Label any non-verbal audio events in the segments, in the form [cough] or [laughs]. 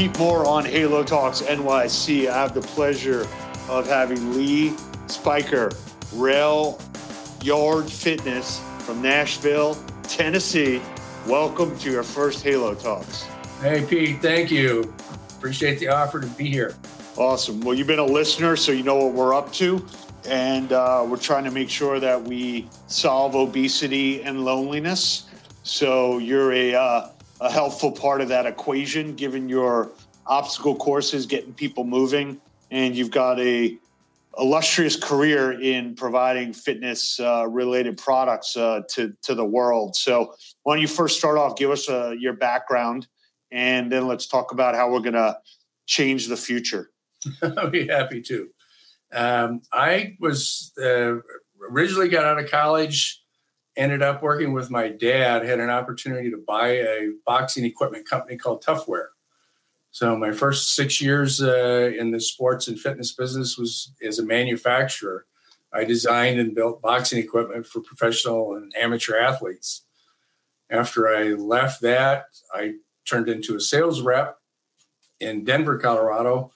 Pete Moore on Halo Talks NYC. I have the pleasure of having Lee Spieker, Rail Yard Fitness from Nashville, Tennessee. Welcome to your first Halo Talks. Hey, Pete, thank you. Appreciate the offer to be here. Awesome. Well, you've been a listener, so you know what we're up to. And uh, we're trying to make sure that we solve obesity and loneliness. So you're a, uh, a helpful part of that equation, given your obstacle courses, getting people moving, and you've got a illustrious career in providing fitness uh, related products uh, to to the world. So why don't you first start off? Give us uh, your background, and then let's talk about how we're going to change the future. [laughs] I'll be happy to. Um, I was uh, originally got out of college ended up working with my dad, had an opportunity to buy a boxing equipment company called Toughwear. So my first six years uh, in the sports and fitness business was as a manufacturer. I designed and built boxing equipment for professional and amateur athletes. After I left that, I turned into a sales rep in Denver, Colorado,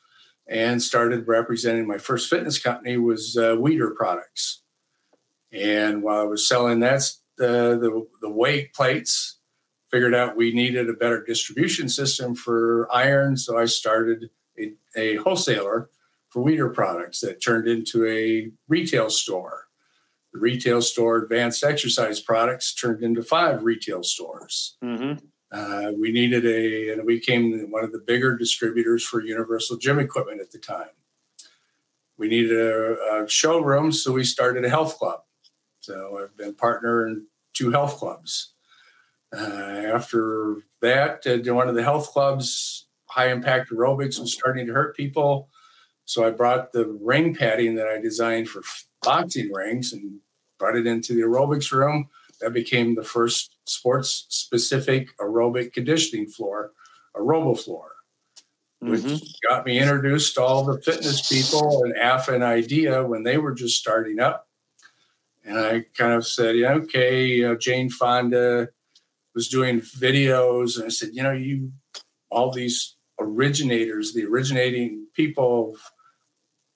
and started representing my first fitness company was uh, Weider Products. And while I was selling that, the, the, the weight plates, figured out we needed a better distribution system for iron. So I started a, a wholesaler for Weider products that turned into a retail store. The retail store, Advanced Exercise Products, turned into five retail stores. Mm-hmm. Uh, we needed a, and we became one of the bigger distributors for Universal Gym Equipment at the time. We needed a, a showroom, so we started a health club. So I've been partner in two health clubs. Uh, after that, uh, one of the health clubs, high impact aerobics was starting to hurt people. So I brought the ring padding that I designed for boxing rings and brought it into the aerobics room. That became the first sports specific aerobic conditioning floor, a RoboFloor, which mm-hmm. got me introduced to all the fitness people and AFA and IDEA when they were just starting up. And I kind of said, yeah, okay, you know, Jane Fonda was doing videos. And I said, you know, you, all these originators, the originating people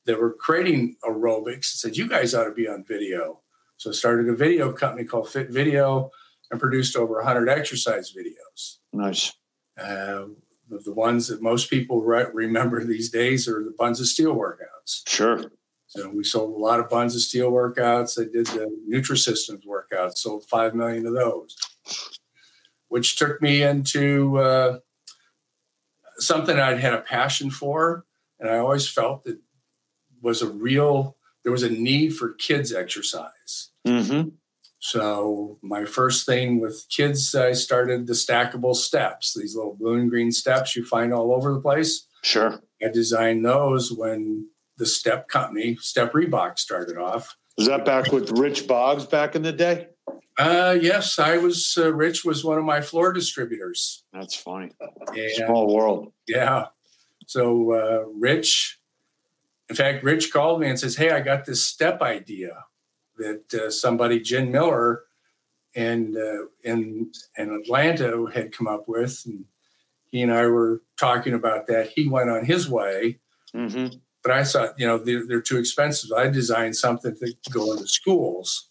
that were creating aerobics, said, you guys ought to be on video. So I started a video company called Fit Video and produced over 100 exercise videos. Nice. Uh, the ones that most people re- remember these days are the Buns of Steel workouts. Sure. So we sold a lot of buns of steel workouts. I did the Nutrisystems workouts, sold five million of those, which took me into uh, something I'd had a passion for, and I always felt that was a real. There was a need for kids exercise. Mm-hmm. So my first thing with kids, I started the stackable steps. These little blue and green steps you find all over the place. Sure. I designed those when the Step company, Step Reebok, started off. Was that back with Rich Boggs back in the day? Uh, yes, I was. Uh, Rich was one of my floor distributors. That's funny. And, Small world. Yeah. So uh, Rich, in fact, Rich called me and says, "Hey, I got this step idea that uh, somebody, Gin Miller, and uh, in in Atlanta had come up with, and he and I were talking about that. He went on his way." Mm-hmm. But I thought, you know, they're, they're too expensive. I designed something to go into schools,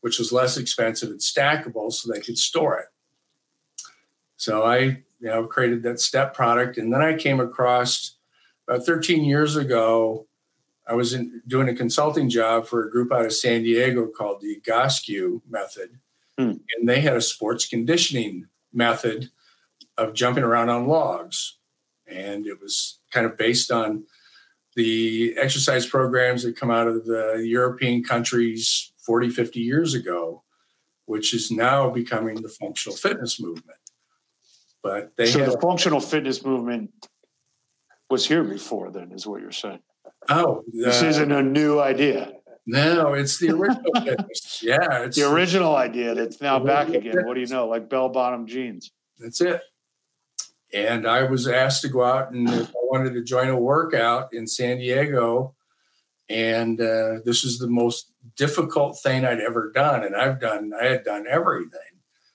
which was less expensive and stackable so they could store it. So I, you know, created that step product. And then I came across about 13 years ago, I was in, doing a consulting job for a group out of San Diego called the Egoscue method. Hmm. And they had a sports conditioning method of jumping around on logs. And it was kind of based on the exercise programs that come out of the European countries 40, 50 years ago, which is now becoming the functional fitness movement. But they so the functional fitness movement was here before then, is what you're saying. Oh, this isn't a new idea. No, it's the original [laughs] fitness. Yeah, it's the original idea that's now back again. What do you know? Like bell bottom jeans. That's it. And I was asked to go out and if I wanted to join a workout in San Diego. And uh, this is the most difficult thing I'd ever done. And I've done, I had done everything.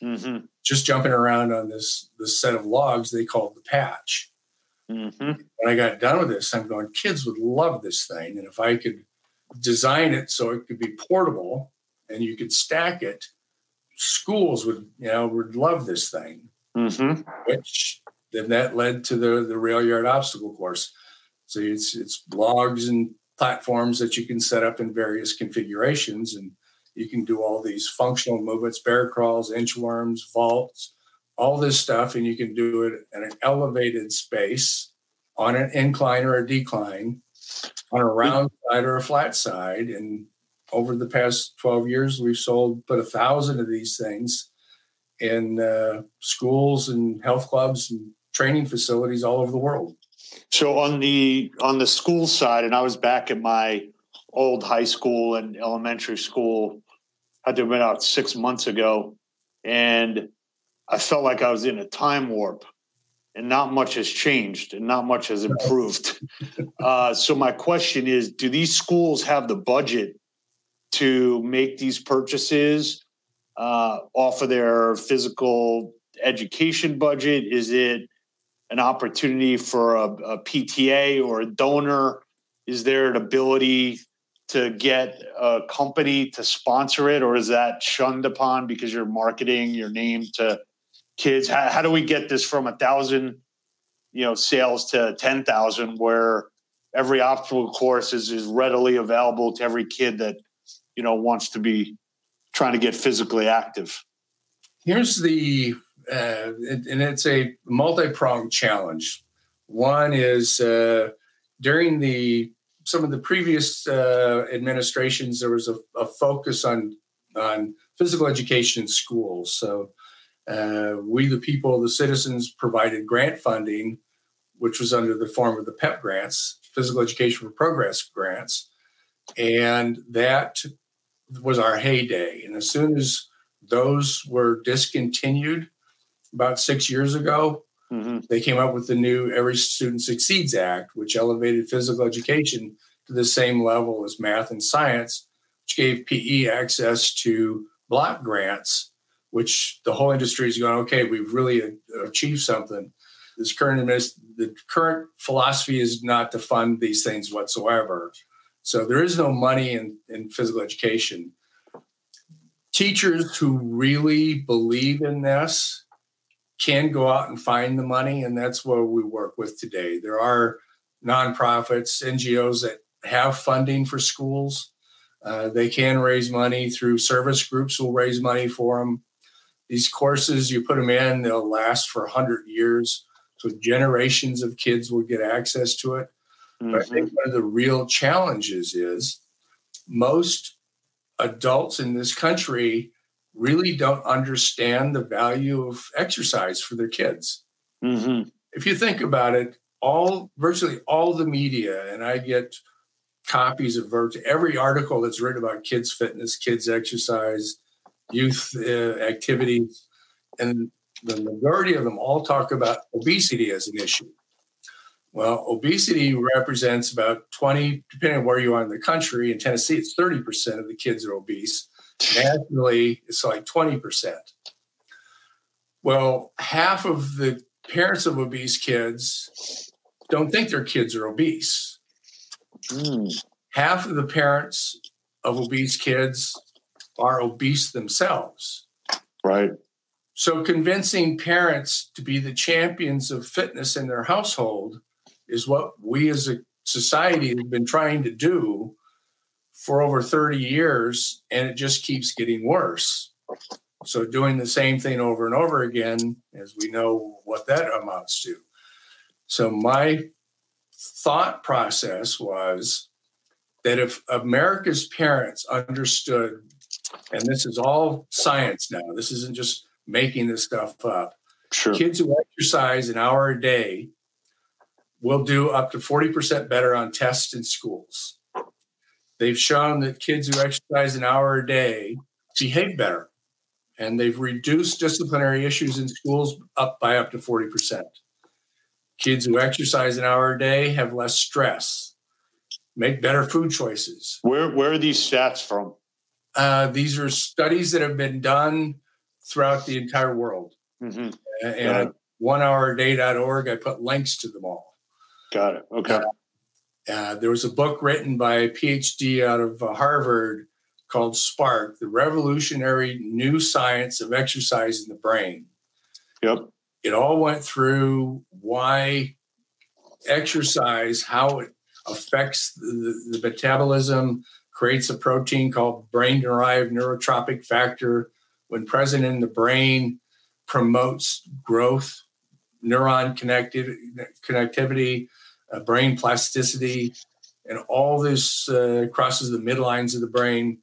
Mm-hmm. Just jumping around on this this set of logs they called the patch. Mm-hmm. When I got done with this, I'm going, kids would love this thing. And if I could design it so it could be portable and you could stack it, schools would, you know, would love this thing. Mm-hmm. Which then that led to the the Railyard obstacle course. So it's it's blogs and platforms that you can set up in various configurations, and you can do all these functional movements, bear crawls, inchworms, vaults, all this stuff, and you can do it in an elevated space on an incline or a decline, on a round side or a flat side. And over the past 12 years, we've sold but a thousand of these things in uh, schools and health clubs and training facilities all over the world. So on the on the school side, and I was back at my old high school and elementary school, had to have been out six months ago, and I felt like I was in a time warp, and not much has changed, and not much has improved. [laughs] uh, so my question is: Do these schools have the budget to make these purchases uh, off of their physical education budget? Is it an opportunity for a, a PTA or a donor? Is there an ability to get a company to sponsor it, or is that shunned upon because you're marketing your name to kids? How, how do we get this from a thousand, you know, sales to ten thousand, where every obstacle course is, is readily available to every kid that you know wants to be trying to get physically active? Here's the uh, and it's a multi-pronged challenge. One is uh, during the some of the previous uh, administrations, there was a, a, focus on on physical education in schools. So uh, we, the people, the citizens, provided grant funding, which was under the form of the PEP grants, Physical Education for Progress grants, and that was our heyday. And as soon as those were discontinued, about six years ago, mm-hmm. they came up with the new Every Student Succeeds Act, which elevated physical education to the same level as math and science, which gave PE access to block grants, which the whole industry is going, okay, we've really achieved something. This current the current philosophy is not to fund these things whatsoever. So there is no money in, in physical education. Teachers who really believe in this can go out and find the money, and that's what we work with today. There are nonprofits, NGOs that have funding for schools. Uh, they can raise money through service groups will raise money for them. These courses, you put them in, they'll last for 100 years. So generations of kids will get access to it. Mm-hmm. But I think mm-hmm. one of the real challenges is most adults in this country really don't understand the value of exercise for their kids. Mm-hmm. If you think about it, all virtually all the media, and I get copies of virtually every article that's written about kids' fitness, kids' exercise, youth uh, activities, and the majority of them all talk about obesity as an issue. Well, obesity represents about 20, depending on where you are in the country. In Tennessee, it's 30% of the kids are obese. Nationally, it's like 20%. Well, half of the parents of obese kids don't think their kids are obese. Mm. Half of the parents of obese kids are obese themselves. Right. So, convincing parents to be the champions of fitness in their household is what we as a society have been trying to do for over 30 years and it just keeps getting worse. So doing the same thing over and over again, as we know what that amounts to. So my thought process was that if America's parents understood, and this is all science now, this isn't just making this stuff up. Sure. Kids who exercise an hour a day will do up to 40% better on tests in schools. They've shown that kids who exercise an hour a day behave better, and they've reduced disciplinary issues in schools up by up to 40%. Kids who exercise an hour a day have less stress, make better food choices. Where, where are these stats from? Uh, these are studies that have been done throughout the entire world. Mm-hmm. And yeah. onehourday.org, I put links to them all. Got it. Okay. Uh, uh, there was a book written by a PhD out of uh, Harvard called Spark, the revolutionary new science of exercise in the brain. Yep. It all went through why exercise, how it affects the, the metabolism, creates a protein called brain derived neurotrophic factor. When present in the brain, promotes growth, neuron connected, connectivity, uh, brain plasticity, and all this uh, crosses the midlines of the brain,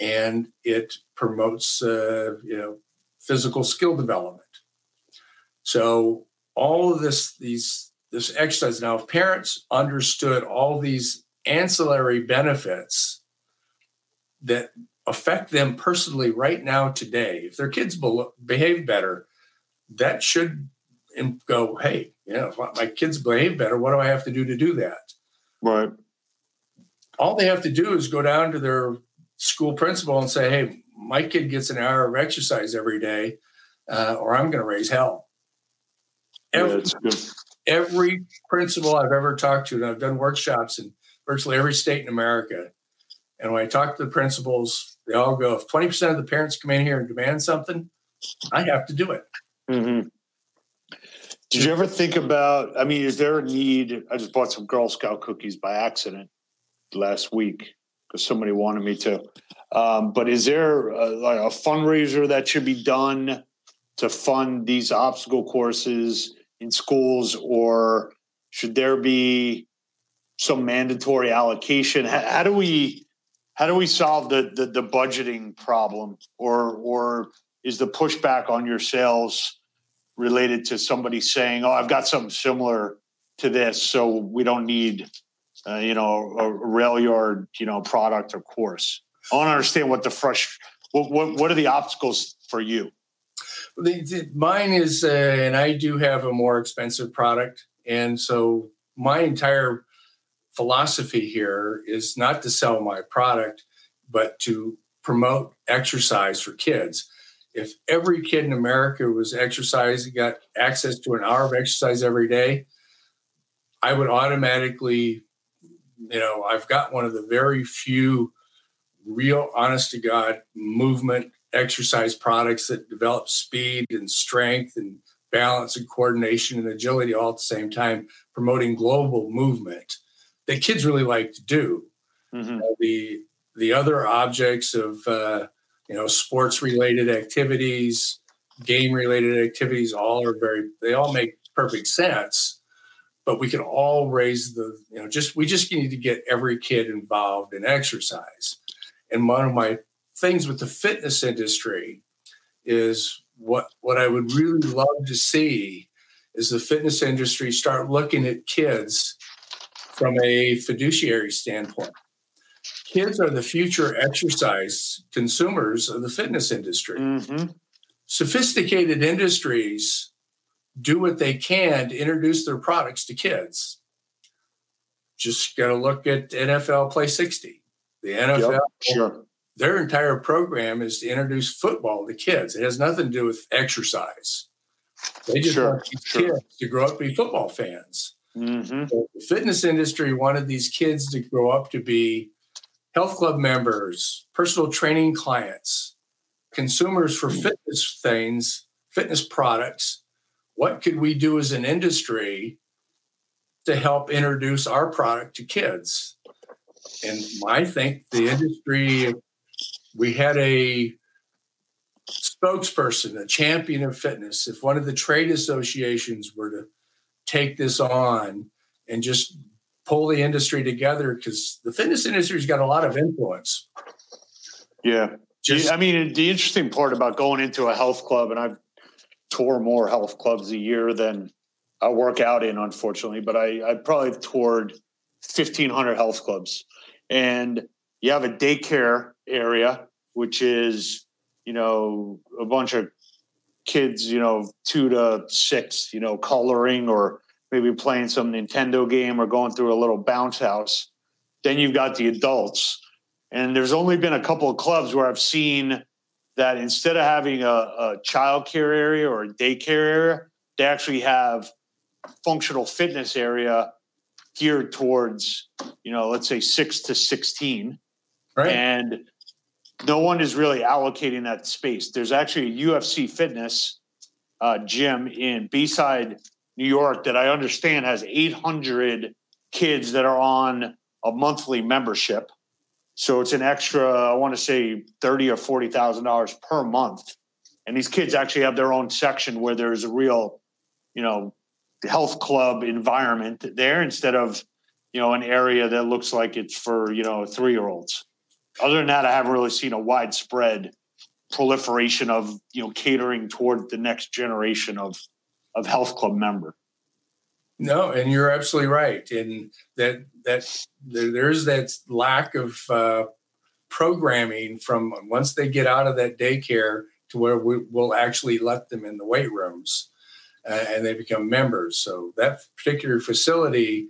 and it promotes uh, you know physical skill development. So all of this these this exercise now, if parents understood all these ancillary benefits that affect them personally right now today if their kids be- behave better that should go hey you know if my kids behave better what do i have to do to do that right all they have to do is go down to their school principal and say hey my kid gets an hour of exercise every day uh, or i'm going to raise hell every, yeah, every principal i've ever talked to and i've done workshops in virtually every state in america and when i talk to the principals they all go, if 20% of the parents come in here and demand something, I have to do it. Mm-hmm. Did you ever think about? I mean, is there a need? I just bought some Girl Scout cookies by accident last week because somebody wanted me to. Um, but is there a, like a fundraiser that should be done to fund these obstacle courses in schools, or should there be some mandatory allocation? How, how do we? how do we solve the, the, the budgeting problem or or is the pushback on your sales related to somebody saying oh i've got something similar to this so we don't need uh, you know a Railyard you know product or course i want to understand what the fresh what, what, what are the obstacles for you the, the, mine is uh, and i do have a more expensive product and so my entire philosophy here is not to sell my product, but to promote exercise for kids. If every kid in America was exercising, got access to an hour of exercise every day, I would automatically, you know, I've got one of the very few real, honest to God, movement exercise products that develop speed and strength and balance and coordination and agility all at the same time, promoting global movement that kids really like to do. Mm-hmm. Uh, the the other objects of uh, you know sports related activities, game related activities, all are very they all make perfect sense. But we can all raise the you know just we just need to get every kid involved in exercise. And one of my things with the fitness industry is what what I would really love to see is the fitness industry start looking at kids from a fiduciary standpoint. Kids are the future exercise consumers of the fitness industry. Mm-hmm. Sophisticated industries do what they can to introduce their products to kids. Just got to look at NFL Play 60. The NFL, yep, sure. their entire program is to introduce football to kids. It has nothing to do with exercise. They just sure, want these sure. kids to grow up to be football fans. Mm-hmm. the fitness industry wanted these kids to grow up to be health club members, personal training clients, consumers for hmm. fitness things, fitness products. What could we do as an industry to help introduce our product to kids? And I think the industry, we had a spokesperson, a champion of fitness. If one of the trade associations were to take this on and just pull the industry together because the fitness industry's got a lot of influence. Yeah. Just, I mean, the interesting part about going into a health club, and I've toured more health clubs a year than I work out in, unfortunately, but I, I probably toured 1,500 health clubs. And you have a daycare area, which is, you know, a bunch of kids, you know, two to six, you know, coloring or maybe playing some Nintendo game or going through a little bounce house. Then you've got the adults. And there's only been a couple of clubs where I've seen that instead of having a, a child care area or a daycare area, they actually have functional fitness area geared towards, you know, let's say six to 16. Right. And no one is really allocating that space. There's actually a UFC fitness uh, gym in Bayside, New York that I understand has 800 kids that are on a monthly membership. So it's an extra, I want to say thirty or forty thousand dollars per month. And these kids actually have their own section where there's a real, you know, health club environment there instead of, you know, an area that looks like it's for, you know, three year olds. Other than that, I haven't really seen a widespread proliferation of, you know, catering toward the next generation of of health club member. No, and you're absolutely right. And that that there's that lack of uh, programming from once they get out of that daycare to where we will actually let them in the weight rooms uh, and they become members. So that particular facility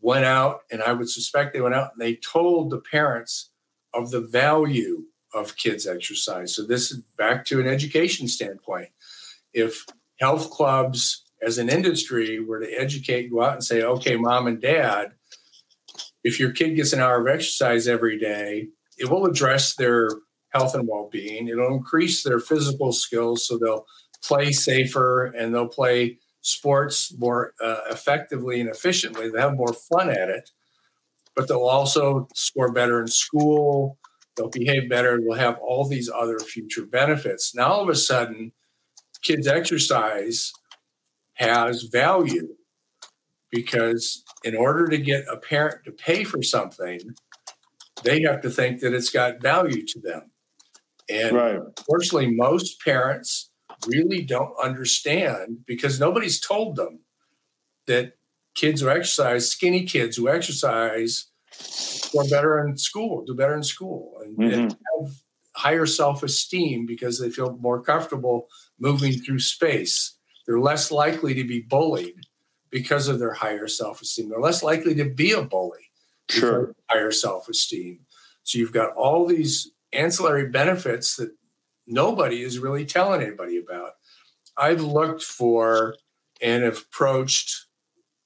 went out, and I would suspect they went out and they told the parents of the value of kids exercise. So this is back to an education standpoint. If health clubs as an industry were to educate, go out and say, okay, mom and dad, if your kid gets an hour of exercise every day, it will address their health and well-being. It'll increase their physical skills so they'll play safer and they'll play sports more uh, effectively and efficiently. They'll have more fun at it, but they'll also score better in school. They'll behave better. They'll have all these other future benefits. Now, all of a sudden, kids' exercise has value because in order to get a parent to pay for something, they have to think that it's got value to them. And right. unfortunately, most parents really don't understand because nobody's told them that kids who exercise, skinny kids who exercise, score better in school, do better in school, and, mm-hmm. and have higher self esteem because they feel more comfortable moving through space. They're less likely to be bullied because of their higher self esteem. They're less likely to be a bully sure. higher self esteem. So you've got all these ancillary benefits that nobody is really telling anybody about. I've looked for and have approached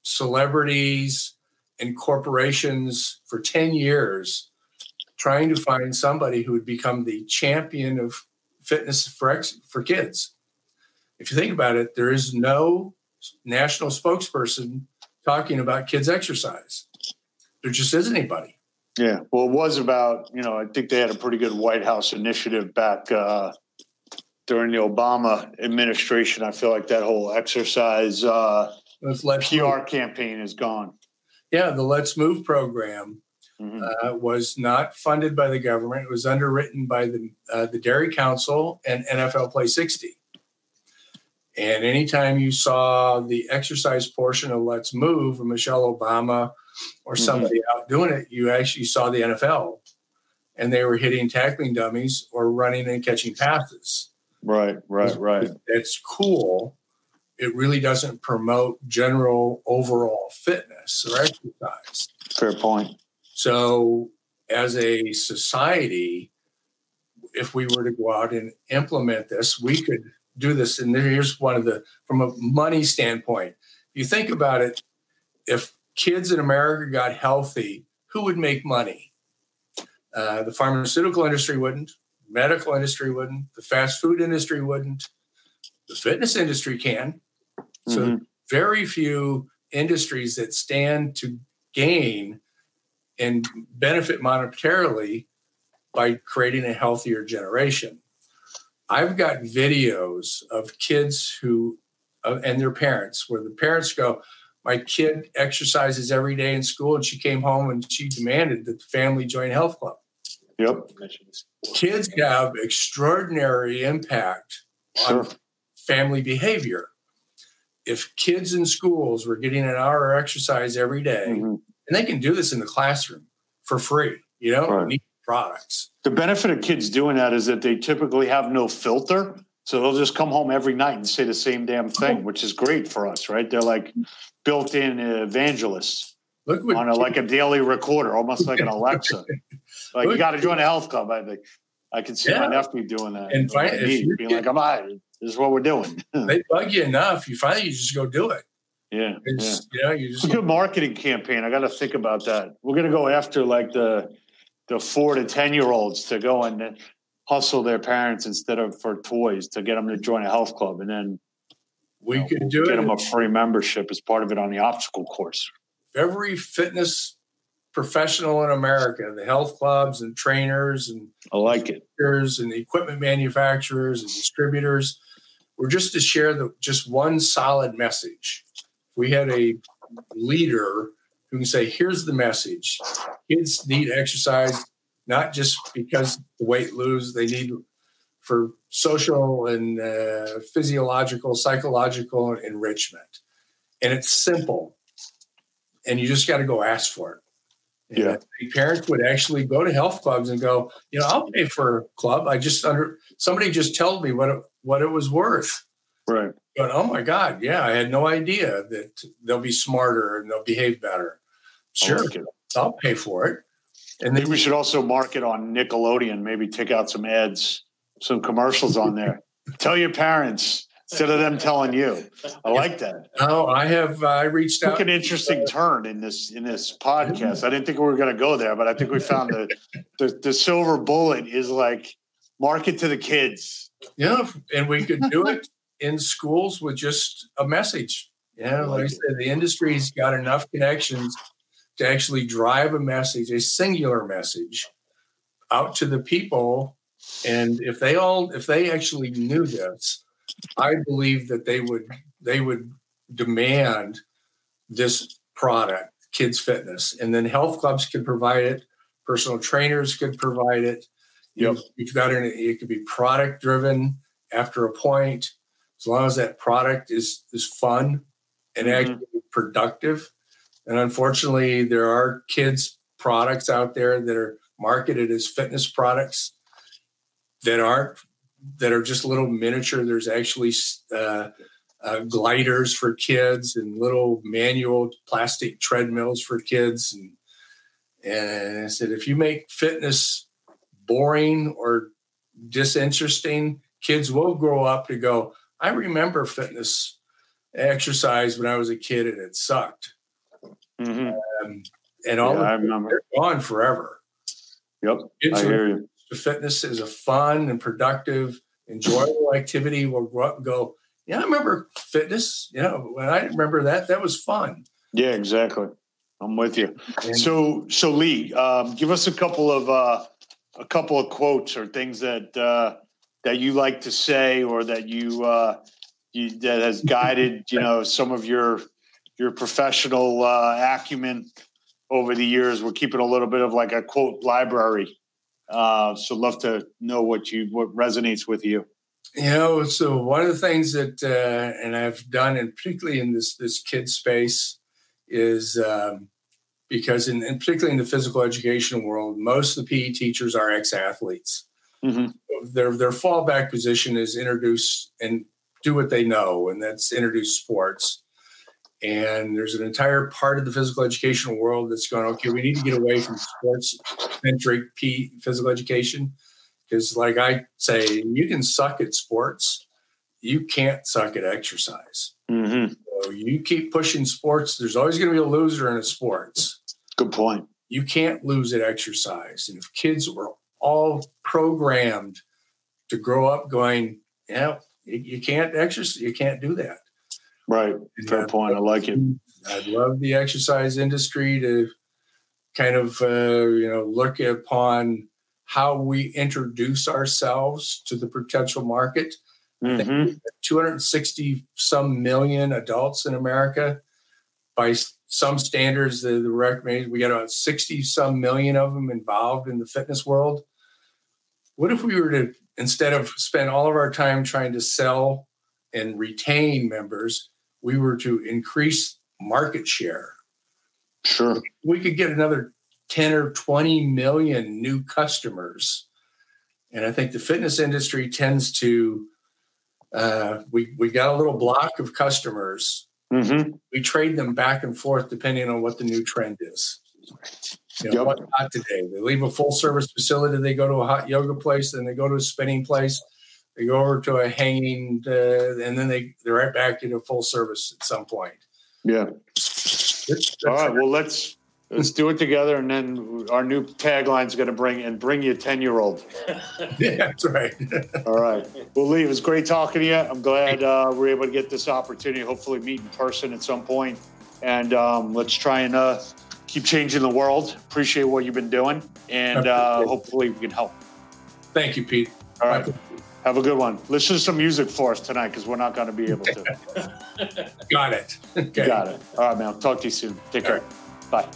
celebrities and corporations for 10 years trying to find somebody who would become the champion of fitness for ex- for kids. If you think about it, there is no national spokesperson talking about kids exercise. There just isn't anybody. Yeah, well, it was about you know I think they had a pretty good White House initiative back uh, during the Obama administration. I feel like that whole exercise uh, PR move. campaign is gone. Yeah, the Let's Move program mm-hmm. uh, was not funded by the government. It was underwritten by the uh, the Dairy Council and NFL Play 60. And anytime you saw the exercise portion of Let's Move, or Michelle Obama or mm-hmm. somebody mm-hmm. out doing it, you actually saw the NFL and they were hitting tackling dummies or running and catching passes. Right, right, right. It's cool. It really doesn't promote general overall fitness or exercise. Fair point. So, as a society, if we were to go out and implement this, we could do this. And here's one of the, from a money standpoint, if you think about it, if kids in America got healthy, who would make money? Uh, the pharmaceutical industry wouldn't, medical industry wouldn't, the fast food industry wouldn't, the fitness industry can. So mm-hmm. very few industries that stand to gain and benefit monetarily by creating a healthier generation. I've got videos of kids who uh, and their parents where the parents go, my kid exercises every day in school and she came home and she demanded that the family join health club. Yep. Kids have extraordinary impact sure. on family behavior. If kids in schools were getting an hour of exercise every day, mm-hmm. And they can do this in the classroom for free, you know, right products. The benefit of kids doing that is that they typically have no filter. So they'll just come home every night and say the same damn thing, which is great for us, right? They're like built-in evangelists Look what on a, like a daily recorder, almost like an Alexa. [laughs] like you got to join a health club. I think I can see yeah. my nephew doing that. And finally, being like, "I'm out. This is what we're doing." they [laughs] bug you enough. You finally you just go do it. Yeah, It's, yeah. You know, you It's just a good marketing campaign. I got to think about that. We're gonna go after like the the four to ten year olds to go and hustle their parents instead of for toys to get them to join a health club, and then we know, could do get it. them a free membership as part of it on the obstacle course. Every fitness professional in America, the health clubs and trainers and I like it. and the equipment manufacturers and distributors were just to share the just one solid message. We had a leader who can say, "Here's the message: kids need exercise not just because the weight lose; they need for social and uh, physiological, psychological enrichment. And it's simple, and you just got to go ask for it." And Yeah. parents would actually go to health clubs and go, you know, I'll pay for a club. I just under somebody just told me what it, what it was worth. Right. Going, oh my God, yeah, I had no idea that they'll be smarter and they'll behave better. Sure, it. I'll pay for it. And Maybe then we should also market on Nickelodeon. Maybe take out some ads, some commercials on there. [laughs] Tell your parents instead of them telling you. I like that. oh, I have uh, I reached Took out. an interesting uh, turn in this in this podcast. I didn't think we were going to go there, but I think we found the, the the silver bullet is like market to the kids. Yeah, and we could do it in schools with just a message. Yeah, like I said, the industry's got enough connections to actually drive a message, a singular message, out to the people. And if they all, if they actually knew this, I believe that they would they would demand this product, kids fitness, and then health clubs could provide it, personal trainers could provide it. Yep. You've, you've got an, it could be product driven after a point, as long as that product is is fun and Mhm. actually productive. And unfortunately, there are kids products out there that are marketed as fitness products that aren't that are just little miniature. There's actually uh, uh, gliders for kids and little manual plastic treadmills for kids. And, and I said, if you make fitness boring or disinteresting, kids will grow up to go, I remember fitness exercise when I was a kid and it sucked. Mhm. Um, and all Yeah, of I them, remember. they're gone forever. Yep, Kids I hear you. fitness is a fun and productive, enjoyable activity We'll grow up and go, yeah, I remember fitness. You know, when I remember that, that was fun. Yeah, exactly. I'm with you. So, so Lee, um, give us a couple of uh, a couple of quotes or things that uh, that you like to say, or that you, uh, you that has guided you know some of your your professional uh, acumen over the years. We're keeping a little bit of like a quote library. Uh, so, love to know what you what resonates with you. you know, so one of the things that uh, and I've done, and particularly in this this kid space, is um, because in, and particularly in the physical education world, most of the PE teachers are ex athletes. Mhm. Their their fallback position is introduce and do what they know, and that's introduce sports. And there's an entire part of the physical education world that's going, okay, we need to get away from sports centric P physical education. Because, like I say, you can suck at sports, you can't suck at exercise. Mm-hmm. So you keep pushing sports, there's always going to be a loser in a sports. Good point. You can't lose at exercise. And if kids were all programmed to grow up going, yeah, you, you can't exercise, you can't do that. Right. Fair And, point. I like it. I'd love the exercise industry to kind of uh, you know look upon how we introduce ourselves to the potential market. hmm 260 some million adults in America. By some standards, the, the recommendation we got about 60 some million of them involved in the fitness world. What if we were to instead of spend all of our time trying to sell and retain members, we were to increase market share? Sure. we could get another 10 or 20 million new customers. And I think the fitness industry tends to, uh, we, we got a little block of customers. hmm We trade them back and forth depending on what the new trend is. You know, Yep. hot today? They leave a full service facility, they go to a hot yoga place, then they go to a spinning place, they go over to a hanging, uh, and then they, they're right back into full service at some point. Yeah. All right. Well, let's let's do it together, and then our new tagline is going to bring and bring you a ten year old. [laughs] Yeah, that's right. [laughs] All right. Well, Lee, it was great talking to you. I'm glad uh, we're able to get this opportunity. Hopefully, meet in person at some point, and um, let's try and uh, keep changing the world. Appreciate what you've been doing, and uh, hopefully, we can help. Thank you, Pete. All right. Have a good one. Listen to some music for us tonight because we're not going to be able to. [laughs] Got it. Okay. Got it. All right, man. Talk to you soon. Take care. Bye.